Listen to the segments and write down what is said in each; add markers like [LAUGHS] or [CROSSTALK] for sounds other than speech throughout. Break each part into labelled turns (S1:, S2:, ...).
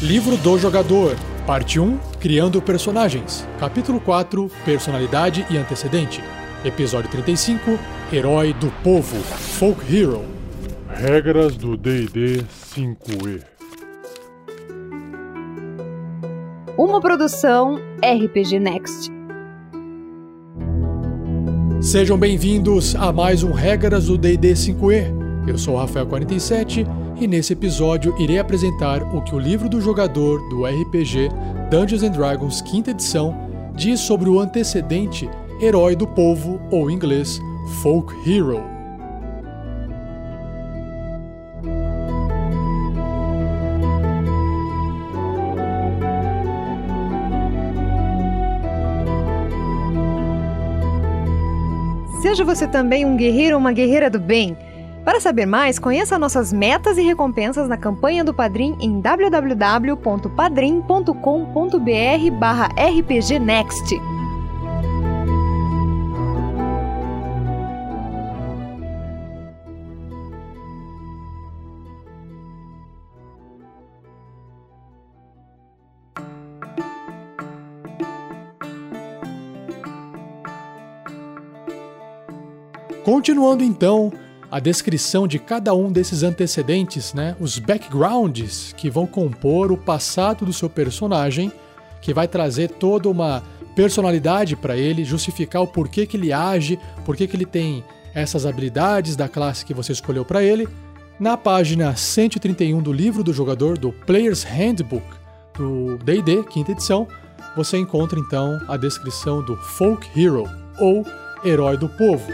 S1: Livro do Jogador, Parte 1 Criando Personagens, Capítulo 4 Personalidade e Antecedente, Episódio 35 Herói do Povo, Folk Hero.
S2: Regras do DD 5E.
S3: Uma produção RPG Next.
S1: Sejam bem-vindos a mais um Regras do D&D 5e. Eu sou o Rafael47 e nesse episódio irei apresentar o que o livro do jogador do RPG Dungeons and Dragons 5 edição diz sobre o antecedente Herói do Povo, ou em inglês, Folk Hero.
S3: Seja você também um guerreiro ou uma guerreira do bem. Para saber mais, conheça nossas metas e recompensas na campanha do Padrim em www.padrim.com.br barra rpgnext.
S1: Continuando então a descrição de cada um desses antecedentes, né, os backgrounds que vão compor o passado do seu personagem, que vai trazer toda uma personalidade para ele, justificar o porquê que ele age, porquê que ele tem essas habilidades da classe que você escolheu para ele. Na página 131 do livro do jogador, do Player's Handbook do D&D, quinta edição, você encontra então a descrição do Folk Hero, ou Herói do Povo.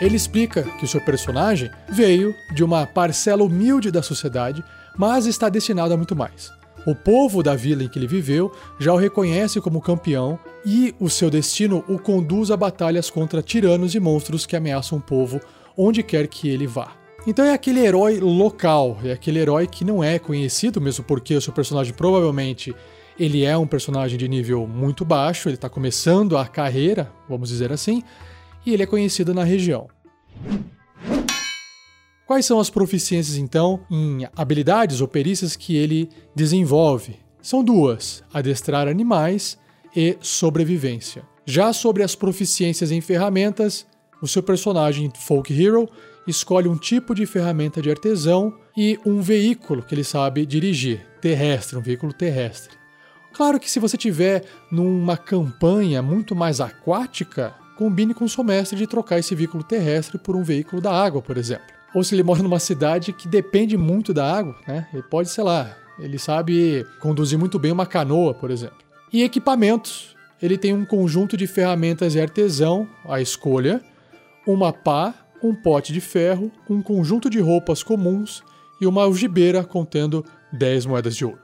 S1: Ele explica que o seu personagem veio de uma parcela humilde da sociedade, mas está destinado a muito mais. O povo da vila em que ele viveu já o reconhece como campeão e o seu destino o conduz a batalhas contra tiranos e monstros que ameaçam o povo onde quer que ele vá. Então é aquele herói local, é aquele herói que não é conhecido, mesmo porque o seu personagem provavelmente ele é um personagem de nível muito baixo, ele está começando a carreira, vamos dizer assim, e ele é conhecido na região. Quais são as proficiências então em habilidades ou perícias que ele desenvolve? São duas: adestrar animais e sobrevivência. Já sobre as proficiências em ferramentas, o seu personagem Folk Hero escolhe um tipo de ferramenta de artesão e um veículo que ele sabe dirigir, terrestre, um veículo terrestre. Claro que se você tiver numa campanha muito mais aquática, combine com o seu mestre de trocar esse veículo terrestre por um veículo da água, por exemplo. Ou se ele mora numa cidade que depende muito da água, né? Ele pode, sei lá, ele sabe conduzir muito bem uma canoa, por exemplo. E equipamentos. Ele tem um conjunto de ferramentas e artesão, à escolha, uma pá, um pote de ferro, um conjunto de roupas comuns e uma algibeira contendo 10 moedas de ouro.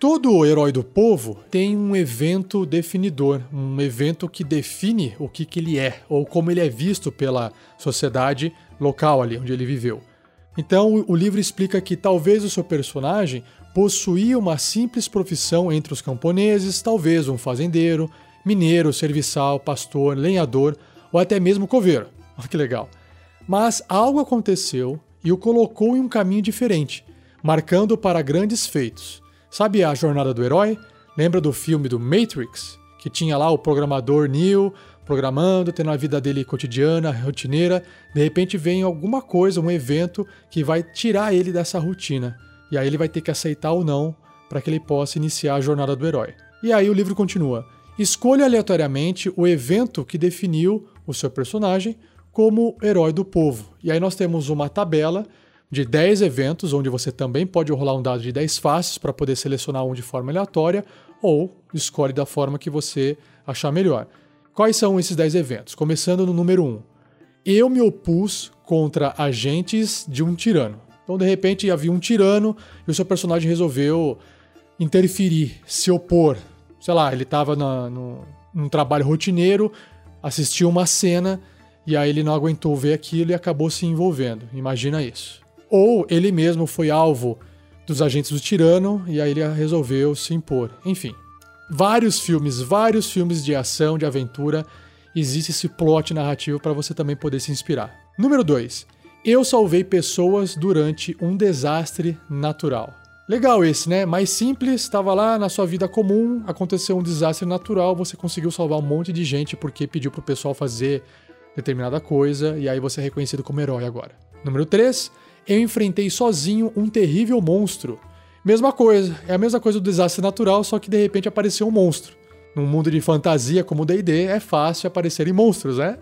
S1: Todo herói do povo tem um evento definidor, um evento que define o que, que ele é, ou como ele é visto pela sociedade local ali onde ele viveu. Então o livro explica que talvez o seu personagem possuía uma simples profissão entre os camponeses, talvez um fazendeiro, mineiro, serviçal, pastor, lenhador ou até mesmo coveiro. [LAUGHS] Olha que legal. Mas algo aconteceu e o colocou em um caminho diferente, marcando para grandes feitos. Sabe a jornada do herói? Lembra do filme do Matrix? Que tinha lá o programador Neo programando, tendo a vida dele cotidiana, rotineira. De repente vem alguma coisa, um evento que vai tirar ele dessa rotina. E aí ele vai ter que aceitar ou não para que ele possa iniciar a jornada do herói. E aí o livro continua. Escolha aleatoriamente o evento que definiu o seu personagem como herói do povo. E aí nós temos uma tabela de 10 eventos, onde você também pode rolar um dado de 10 faces para poder selecionar um de forma aleatória, ou escolhe da forma que você achar melhor. Quais são esses 10 eventos? Começando no número 1. Eu me opus contra agentes de um tirano. Então, de repente, havia um tirano e o seu personagem resolveu interferir, se opor. Sei lá, ele estava num trabalho rotineiro, assistiu uma cena e aí ele não aguentou ver aquilo e acabou se envolvendo. Imagina isso ou ele mesmo foi alvo dos agentes do tirano e aí ele resolveu se impor. Enfim, vários filmes, vários filmes de ação, de aventura, existe esse plot narrativo para você também poder se inspirar. Número 2. Eu salvei pessoas durante um desastre natural. Legal esse, né? Mais simples, estava lá na sua vida comum, aconteceu um desastre natural, você conseguiu salvar um monte de gente porque pediu pro pessoal fazer determinada coisa e aí você é reconhecido como herói agora. Número 3, eu enfrentei sozinho um terrível monstro. Mesma coisa, é a mesma coisa do desastre natural, só que de repente apareceu um monstro. Num mundo de fantasia como o D&D, é fácil aparecerem monstros, né?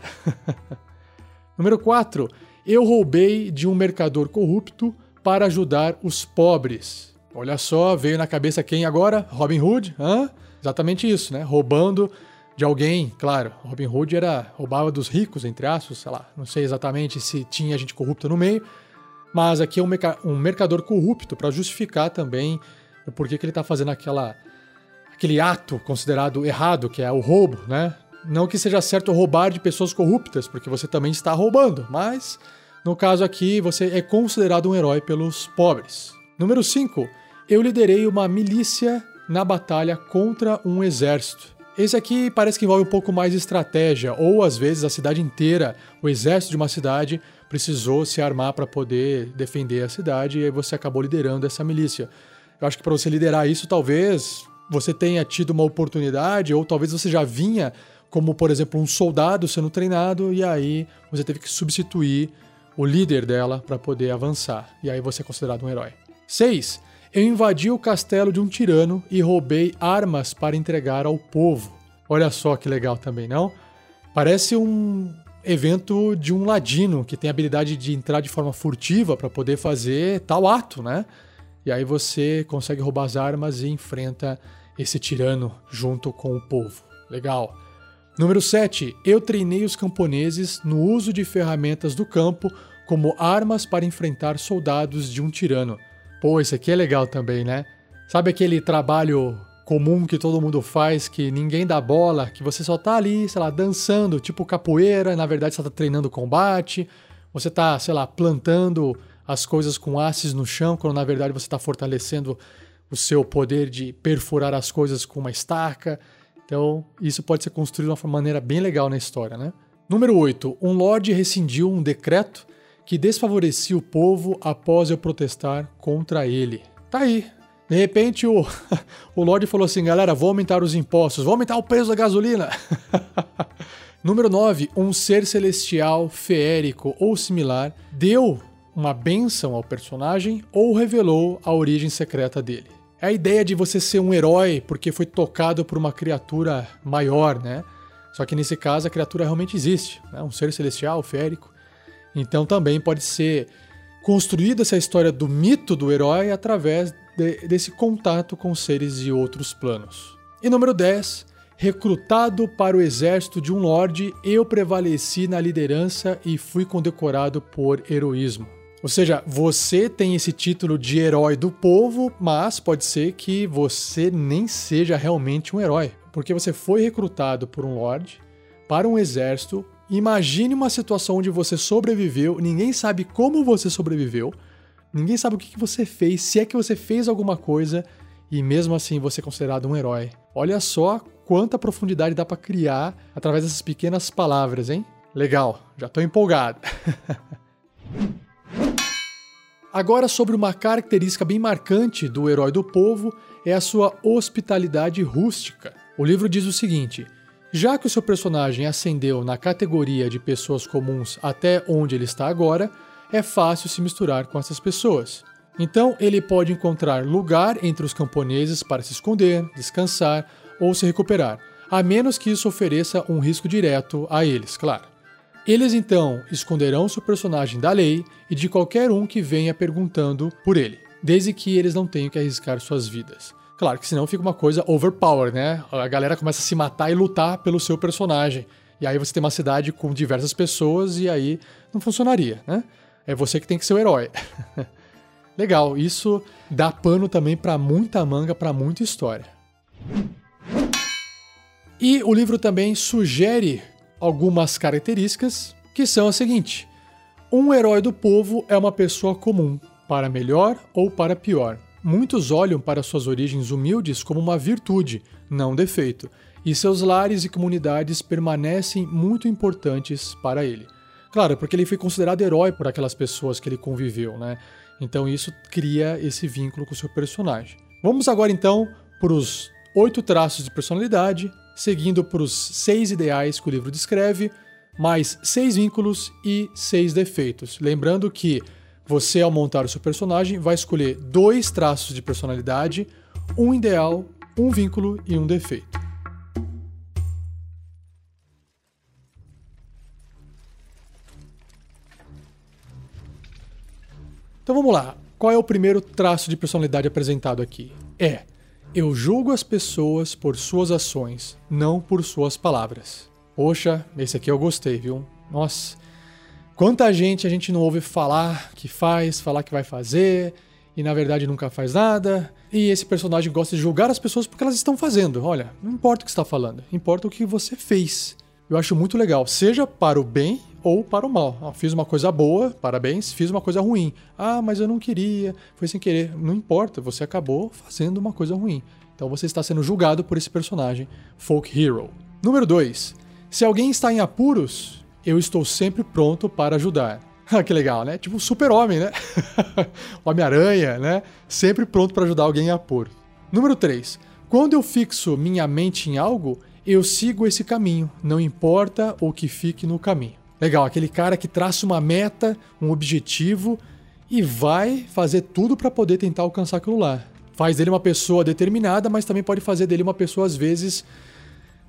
S1: [LAUGHS] Número 4, eu roubei de um mercador corrupto para ajudar os pobres. Olha só, veio na cabeça quem agora? Robin Hood? Hã? Exatamente isso, né? Roubando de alguém, claro. Robin Hood era roubava dos ricos, entre aspas, sei lá. Não sei exatamente se tinha gente corrupta no meio, mas aqui é um, um mercador corrupto para justificar também o porquê que ele está fazendo aquela aquele ato considerado errado, que é o roubo, né? Não que seja certo roubar de pessoas corruptas, porque você também está roubando, mas no caso aqui, você é considerado um herói pelos pobres. Número 5. Eu liderei uma milícia na batalha contra um exército. Esse aqui parece que envolve um pouco mais estratégia, ou às vezes a cidade inteira, o exército de uma cidade, precisou se armar para poder defender a cidade e aí você acabou liderando essa milícia. Eu acho que para você liderar isso, talvez você tenha tido uma oportunidade, ou talvez você já vinha como, por exemplo, um soldado sendo treinado e aí você teve que substituir o líder dela para poder avançar. E aí você é considerado um herói. 6. Eu invadi o castelo de um tirano e roubei armas para entregar ao povo. Olha só que legal também, não? Parece um evento de um ladino que tem a habilidade de entrar de forma furtiva para poder fazer tal ato, né? E aí você consegue roubar as armas e enfrenta esse tirano junto com o povo. Legal. Número 7. Eu treinei os camponeses no uso de ferramentas do campo como armas para enfrentar soldados de um tirano. Pô, isso aqui é legal também, né? Sabe aquele trabalho comum que todo mundo faz, que ninguém dá bola, que você só tá ali, sei lá, dançando, tipo capoeira, na verdade você tá treinando combate, você tá, sei lá, plantando as coisas com hastes no chão, quando na verdade você tá fortalecendo o seu poder de perfurar as coisas com uma estaca. Então, isso pode ser construído de uma maneira bem legal na história, né? Número 8. Um lord rescindiu um decreto que desfavorecia o povo após eu protestar contra ele. Tá aí. De repente o, [LAUGHS] o Lorde falou assim: galera, vou aumentar os impostos, vou aumentar o preço da gasolina. [LAUGHS] Número 9. Um ser celestial, feérico ou similar deu uma benção ao personagem ou revelou a origem secreta dele. É a ideia de você ser um herói porque foi tocado por uma criatura maior, né? Só que nesse caso a criatura realmente existe, né? um ser celestial, férico. Então também pode ser construída essa história do mito do herói através de, desse contato com seres de outros planos. E número 10, recrutado para o exército de um lorde, eu prevaleci na liderança e fui condecorado por heroísmo. Ou seja, você tem esse título de herói do povo, mas pode ser que você nem seja realmente um herói, porque você foi recrutado por um lord para um exército. Imagine uma situação onde você sobreviveu, ninguém sabe como você sobreviveu, ninguém sabe o que você fez, se é que você fez alguma coisa, e mesmo assim você é considerado um herói. Olha só quanta profundidade dá para criar através dessas pequenas palavras, hein? Legal, já estou empolgado. [LAUGHS] Agora, sobre uma característica bem marcante do herói do povo é a sua hospitalidade rústica. O livro diz o seguinte: já que o seu personagem ascendeu na categoria de pessoas comuns até onde ele está agora, é fácil se misturar com essas pessoas. Então, ele pode encontrar lugar entre os camponeses para se esconder, descansar ou se recuperar, a menos que isso ofereça um risco direto a eles, claro. Eles então esconderão seu personagem da lei e de qualquer um que venha perguntando por ele, desde que eles não tenham que arriscar suas vidas. Claro que senão fica uma coisa overpower, né? A galera começa a se matar e lutar pelo seu personagem. E aí você tem uma cidade com diversas pessoas e aí não funcionaria, né? É você que tem que ser o herói. [LAUGHS] Legal, isso dá pano também para muita manga, para muita história. E o livro também sugere algumas características que são as seguintes: um herói do povo é uma pessoa comum, para melhor ou para pior. Muitos olham para suas origens humildes como uma virtude, não defeito, e seus lares e comunidades permanecem muito importantes para ele. Claro, porque ele foi considerado herói por aquelas pessoas que ele conviveu, né? Então isso cria esse vínculo com o seu personagem. Vamos agora então para os oito traços de personalidade, seguindo para os seis ideais que o livro descreve, mais seis vínculos e seis defeitos. Lembrando que você, ao montar o seu personagem, vai escolher dois traços de personalidade, um ideal, um vínculo e um defeito. Então vamos lá. Qual é o primeiro traço de personalidade apresentado aqui? É: eu julgo as pessoas por suas ações, não por suas palavras. Poxa, esse aqui eu gostei, viu? Nossa. Quanta gente a gente não ouve falar que faz, falar que vai fazer, e na verdade nunca faz nada. E esse personagem gosta de julgar as pessoas porque elas estão fazendo. Olha, não importa o que está falando, importa o que você fez. Eu acho muito legal, seja para o bem ou para o mal. Ah, fiz uma coisa boa, parabéns, fiz uma coisa ruim. Ah, mas eu não queria, foi sem querer. Não importa, você acabou fazendo uma coisa ruim. Então você está sendo julgado por esse personagem, Folk Hero. Número 2. Se alguém está em apuros, eu estou sempre pronto para ajudar. [LAUGHS] Ah, que legal, né? Tipo super-homem, né? [LAUGHS] Homem-Aranha, né? Sempre pronto para ajudar alguém em apuros. Número 3. Quando eu fixo minha mente em algo, eu sigo esse caminho, não importa o que fique no caminho. Legal, aquele cara que traça uma meta, um objetivo e vai fazer tudo para poder tentar alcançar aquilo lá. Faz dele uma pessoa determinada, mas também pode fazer dele uma pessoa, às vezes,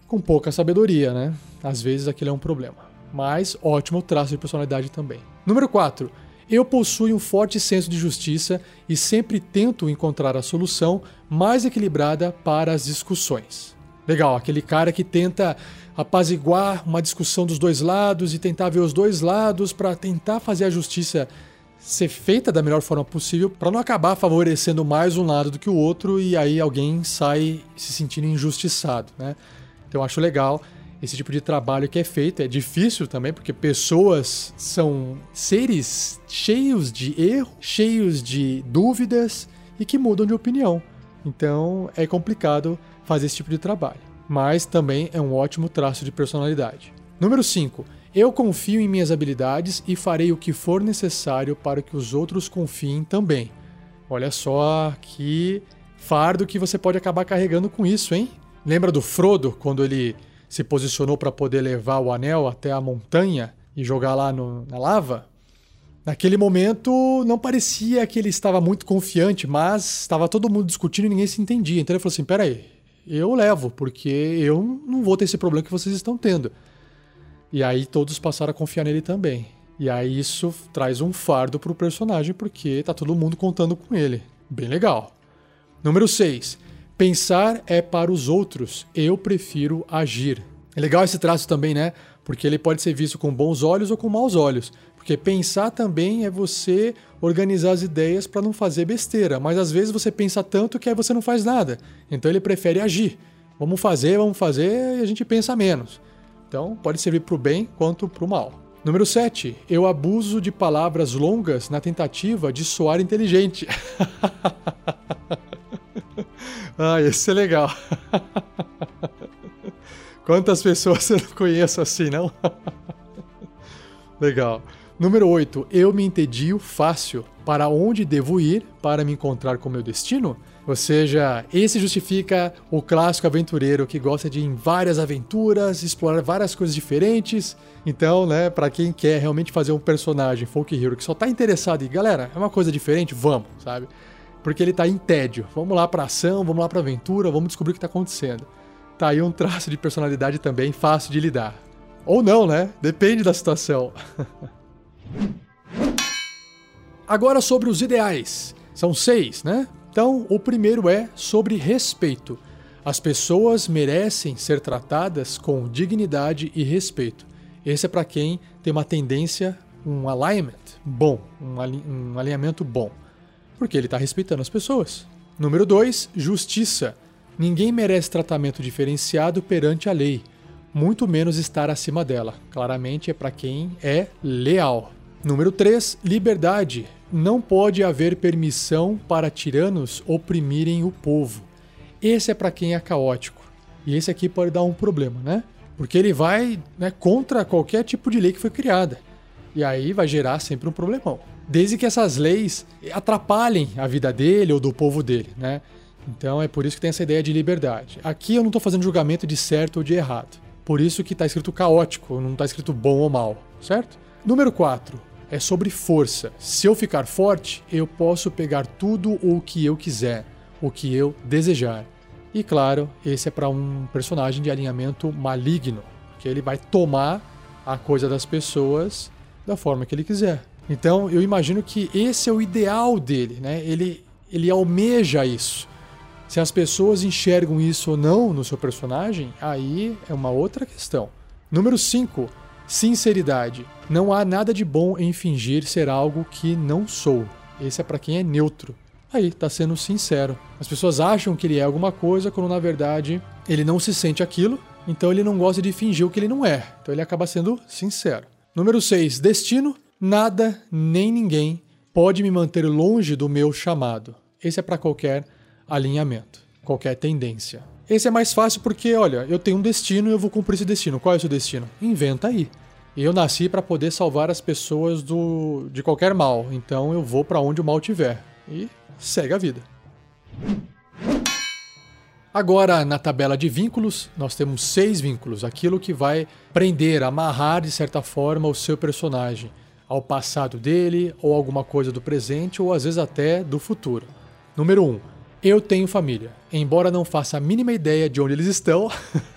S1: com pouca sabedoria, né? Às vezes aquilo é um problema. Mas ótimo traço de personalidade também. Número 4. Eu possuo um forte senso de justiça e sempre tento encontrar a solução mais equilibrada para as discussões. Legal, aquele cara que tenta apaziguar uma discussão dos dois lados e tentar ver os dois lados para tentar fazer a justiça ser feita da melhor forma possível para não acabar favorecendo mais um lado do que o outro e aí alguém sai se sentindo injustiçado, né? Então eu acho legal esse tipo de trabalho que é feito. É difícil também, porque pessoas são seres cheios de erro, cheios de dúvidas e que mudam de opinião. Então é complicado fazer esse tipo de trabalho, mas também é um ótimo traço de personalidade. Número 5. Eu confio em minhas habilidades e farei o que for necessário para que os outros confiem também. Olha só que fardo que você pode acabar carregando com isso, hein? Lembra do Frodo quando ele se posicionou para poder levar o anel até a montanha e jogar lá no, na lava? Naquele momento não parecia que ele estava muito confiante, mas estava todo mundo discutindo e ninguém se entendia. Então ele falou assim: peraí, eu levo, porque eu não vou ter esse problema que vocês estão tendo. E aí todos passaram a confiar nele também. E aí isso traz um fardo pro personagem, porque tá todo mundo contando com ele. Bem legal. Número 6. Pensar é para os outros, eu prefiro agir. É legal esse traço também, né? Porque ele pode ser visto com bons olhos ou com maus olhos. Porque pensar também é você organizar as ideias para não fazer besteira, mas às vezes você pensa tanto que aí você não faz nada. Então ele prefere agir. Vamos fazer, vamos fazer e a gente pensa menos. Então pode servir para o bem quanto para o mal. Número 7. Eu abuso de palavras longas na tentativa de soar inteligente. [LAUGHS] ah, esse é legal. [LAUGHS] Quantas pessoas você não conhece assim, não? [LAUGHS] legal. Número 8. Eu me entedio fácil. Para onde devo ir para me encontrar com meu destino? Ou seja, esse justifica o clássico aventureiro que gosta de ir em várias aventuras, explorar várias coisas diferentes. Então, né, para quem quer realmente fazer um personagem folk hero que só tá interessado em, galera, é uma coisa diferente, vamos, sabe? Porque ele tá em tédio. Vamos lá pra ação, vamos lá pra aventura, vamos descobrir o que tá acontecendo. Tá aí um traço de personalidade também fácil de lidar. Ou não, né? Depende da situação. [LAUGHS] Agora sobre os ideais. São seis, né? Então, o primeiro é sobre respeito. As pessoas merecem ser tratadas com dignidade e respeito. Esse é para quem tem uma tendência, um alignment bom, um, alinhamento bom, porque ele está respeitando as pessoas. Número 2, justiça. Ninguém merece tratamento diferenciado perante a lei, muito menos estar acima dela. Claramente é para quem é leal. Número 3, liberdade. Não pode haver permissão para tiranos oprimirem o povo. Esse é para quem é caótico. E esse aqui pode dar um problema, né? Porque ele vai né, contra qualquer tipo de lei que foi criada. E aí vai gerar sempre um problemão. Desde que essas leis atrapalhem a vida dele ou do povo dele, né? Então é por isso que tem essa ideia de liberdade. Aqui eu não estou fazendo julgamento de certo ou de errado. Por isso que está escrito caótico, não está escrito bom ou mal, certo? Número 4 é sobre força. Se eu ficar forte, eu posso pegar tudo o que eu quiser, o que eu desejar. E claro, esse é para um personagem de alinhamento maligno, que ele vai tomar a coisa das pessoas da forma que ele quiser. Então, eu imagino que esse é o ideal dele, né? Ele ele almeja isso. Se as pessoas enxergam isso ou não no seu personagem, aí é uma outra questão. Número 5, sinceridade. Não há nada de bom em fingir ser algo que não sou. Esse é para quem é neutro. Aí, tá sendo sincero. As pessoas acham que ele é alguma coisa quando na verdade ele não se sente aquilo, então ele não gosta de fingir o que ele não é. Então ele acaba sendo sincero. Número 6, destino. Nada nem ninguém pode me manter longe do meu chamado. Esse é para qualquer alinhamento, qualquer tendência. Esse é mais fácil porque, olha, eu tenho um destino e eu vou cumprir esse destino. Qual é o seu destino? Inventa aí. Eu nasci para poder salvar as pessoas do de qualquer mal, então eu vou para onde o mal tiver e segue a vida. Agora, na tabela de vínculos, nós temos seis vínculos, aquilo que vai prender, amarrar de certa forma o seu personagem ao passado dele, ou alguma coisa do presente, ou às vezes até do futuro. Número 1. Um, eu tenho família. Embora não faça a mínima ideia de onde eles estão,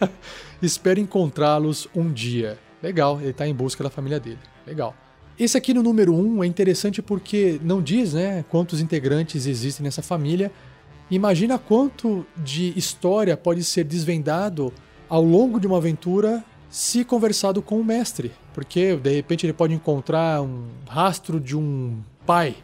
S1: [LAUGHS] espero encontrá-los um dia. Legal, ele está em busca da família dele. Legal. Esse aqui no número 1 um é interessante porque não diz né, quantos integrantes existem nessa família. Imagina quanto de história pode ser desvendado ao longo de uma aventura se conversado com o mestre. Porque de repente ele pode encontrar um rastro de um pai,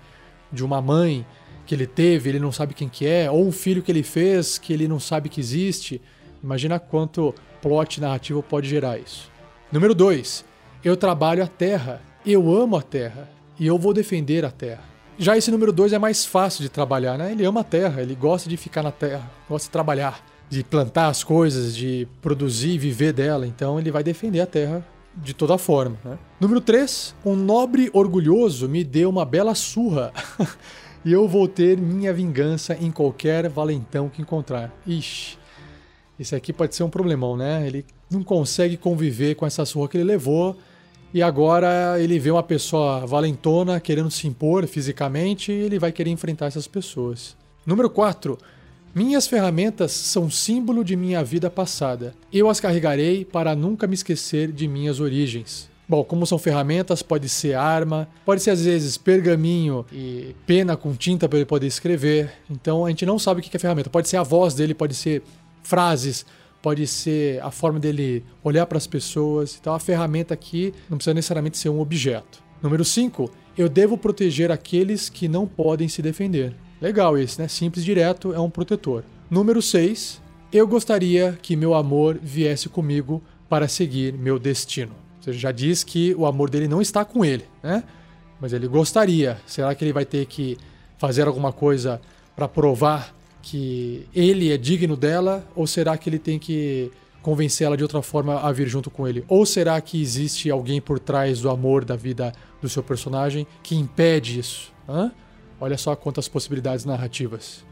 S1: de uma mãe, que ele teve, ele não sabe quem que é, ou um filho que ele fez que ele não sabe que existe. Imagina quanto plot narrativo pode gerar isso. Número 2. Eu trabalho a terra. Eu amo a terra. E eu vou defender a terra. Já esse número 2 é mais fácil de trabalhar, né? Ele ama a terra, ele gosta de ficar na terra, gosta de trabalhar, de plantar as coisas, de produzir e viver dela. Então ele vai defender a terra de toda forma. Né? Número 3. Um nobre orgulhoso me deu uma bela surra. [LAUGHS] e eu vou ter minha vingança em qualquer valentão que encontrar. Ixi, esse aqui pode ser um problemão, né? Ele não consegue conviver com essa surra que ele levou e agora ele vê uma pessoa valentona querendo se impor fisicamente e ele vai querer enfrentar essas pessoas. Número 4. Minhas ferramentas são símbolo de minha vida passada. Eu as carregarei para nunca me esquecer de minhas origens. Bom, como são ferramentas, pode ser arma, pode ser às vezes pergaminho e pena com tinta para ele poder escrever. Então a gente não sabe o que é ferramenta. Pode ser a voz dele, pode ser frases, pode ser a forma dele olhar para as pessoas. Então a ferramenta aqui não precisa necessariamente ser um objeto. Número 5. Eu devo proteger aqueles que não podem se defender. Legal esse, né? Simples, direto, é um protetor. Número 6. Eu gostaria que meu amor viesse comigo para seguir meu destino. Você já diz que o amor dele não está com ele, né? Mas ele gostaria. Será que ele vai ter que fazer alguma coisa para provar que ele é digno dela? Ou será que ele tem que convencê-la de outra forma a vir junto com ele? Ou será que existe alguém por trás do amor da vida do seu personagem que impede isso? Hã? Olha só quantas possibilidades narrativas.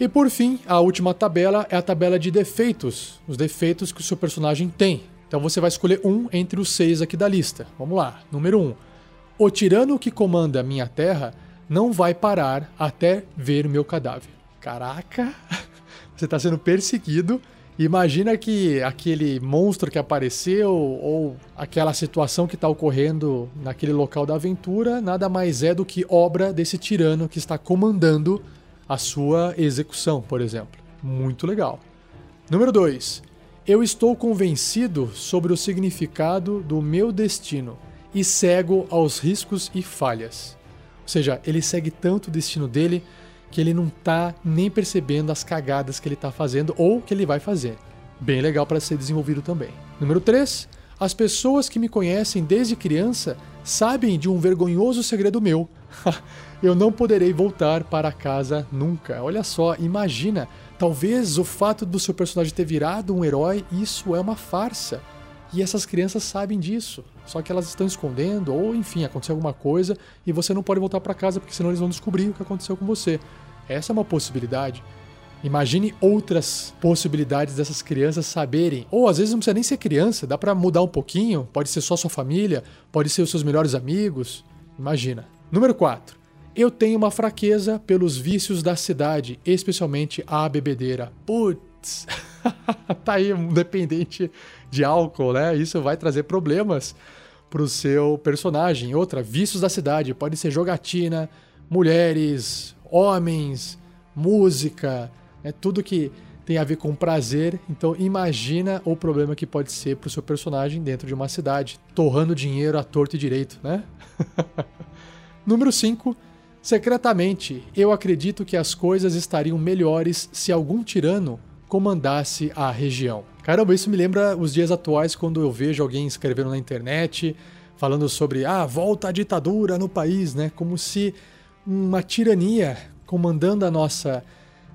S1: E por fim, a última tabela é a tabela de defeitos, os defeitos que o seu personagem tem. Então você vai escolher um entre os seis aqui da lista. Vamos lá. Número 1. Um, o tirano que comanda minha terra não vai parar até ver meu cadáver. Caraca! [LAUGHS] Você está sendo perseguido. Imagina que aquele monstro que apareceu ou aquela situação que está ocorrendo naquele local da aventura nada mais é do que obra desse tirano que está comandando a sua execução, por exemplo. Muito legal. Número 2. Eu estou convencido sobre o significado do meu destino e cego aos riscos e falhas. Ou seja, ele segue tanto o destino dele que ele não está nem percebendo as cagadas que ele está fazendo ou que ele vai fazer. Bem legal para ser desenvolvido também. Número 3. As pessoas que me conhecem desde criança sabem de um vergonhoso segredo meu. [LAUGHS] eu não poderei voltar para casa nunca. Olha só, imagina, talvez o fato do seu personagem ter virado um herói, isso é uma farsa. E essas crianças sabem disso, só que elas estão escondendo, ou enfim, aconteceu alguma coisa e você não pode voltar para casa porque senão eles vão descobrir o que aconteceu com você. Essa é uma possibilidade. Imagine outras possibilidades dessas crianças saberem. Ou às vezes não precisa nem ser criança, dá para mudar um pouquinho, pode ser só sua família, pode ser os seus melhores amigos. Imagina. Número 4. Eu tenho uma fraqueza pelos vícios da cidade, especialmente a bebedeira. Putz, [LAUGHS] tá aí um dependente de álcool, né? Isso vai trazer problemas pro seu personagem. Outra, vícios da cidade, pode ser jogatina, mulheres, homens, música, é tudo que tem a ver com prazer. Então imagina o problema que pode ser para o seu personagem dentro de uma cidade, torrando dinheiro à torto e direito, né? [LAUGHS] Número 5. Secretamente, eu acredito que as coisas estariam melhores se algum tirano comandasse a região. Caramba, isso me lembra os dias atuais quando eu vejo alguém escrevendo na internet falando sobre ah, volta à ditadura no país, né? Como se uma tirania comandando a nossa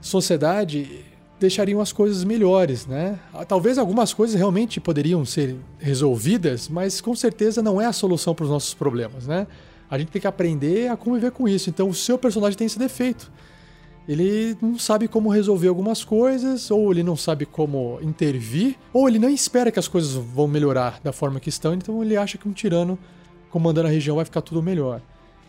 S1: sociedade deixariam as coisas melhores, né? Talvez algumas coisas realmente poderiam ser resolvidas, mas com certeza não é a solução para os nossos problemas, né? A gente tem que aprender a conviver com isso. Então o seu personagem tem esse defeito. Ele não sabe como resolver algumas coisas, ou ele não sabe como intervir, ou ele nem espera que as coisas vão melhorar da forma que estão, então ele acha que um tirano comandando a região vai ficar tudo melhor.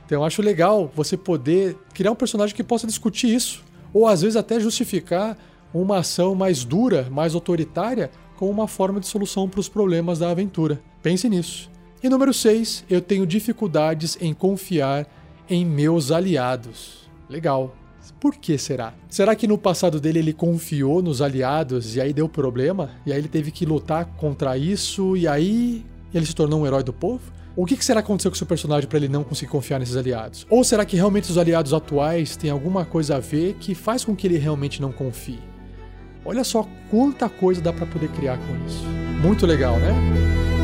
S1: Então eu acho legal você poder criar um personagem que possa discutir isso ou às vezes até justificar uma ação mais dura, mais autoritária, como uma forma de solução para os problemas da aventura. Pense nisso. E número 6, eu tenho dificuldades em confiar em meus aliados. Legal. Por que será? Será que no passado dele ele confiou nos aliados e aí deu problema? E aí ele teve que lutar contra isso e aí ele se tornou um herói do povo? O que, será que aconteceu com seu personagem para ele não conseguir confiar nesses aliados? Ou será que realmente os aliados atuais têm alguma coisa a ver que faz com que ele realmente não confie? Olha só quanta coisa dá para poder criar com isso. Muito legal, né?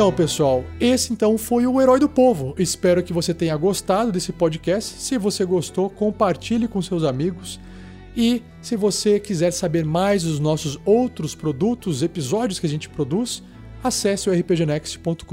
S1: Então, pessoal, esse então foi o Herói do Povo. Espero que você tenha gostado desse podcast. Se você gostou, compartilhe com seus amigos. E se você quiser saber mais dos nossos outros produtos, episódios que a gente produz, acesse o rpgnext.com.br.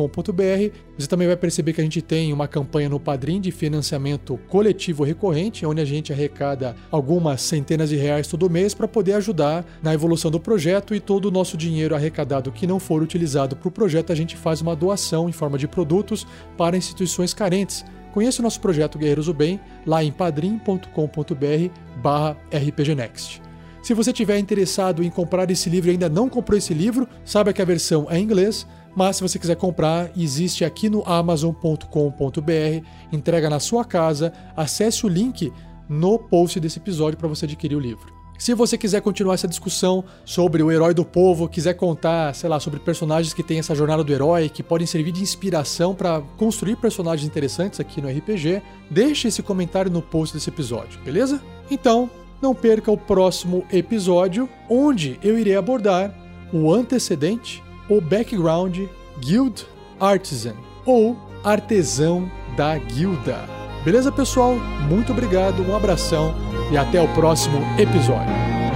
S1: Você também vai perceber que a gente tem uma campanha no Padrim de financiamento coletivo recorrente, onde a gente arrecada algumas centenas de reais todo mês para poder ajudar na evolução do projeto e todo o nosso dinheiro arrecadado que não for utilizado para o projeto, a gente faz uma doação em forma de produtos para instituições carentes. Conheça o nosso projeto Guerreiros do Bem lá em padrim.com.br barra rpgnext. Se você tiver interessado em comprar esse livro e ainda não comprou esse livro, saiba que a versão é em inglês, mas se você quiser comprar, existe aqui no amazon.com.br, entrega na sua casa, acesse o link no post desse episódio para você adquirir o livro. Se você quiser continuar essa discussão sobre o herói do povo, quiser contar, sei lá, sobre personagens que têm essa jornada do herói, que podem servir de inspiração para construir personagens interessantes aqui no RPG, deixe esse comentário no post desse episódio, beleza? Então, não perca o próximo episódio, onde eu irei abordar o antecedente, o background Guild Artisan, ou artesão da guilda. Beleza, pessoal? Muito obrigado, um abração e até o próximo episódio.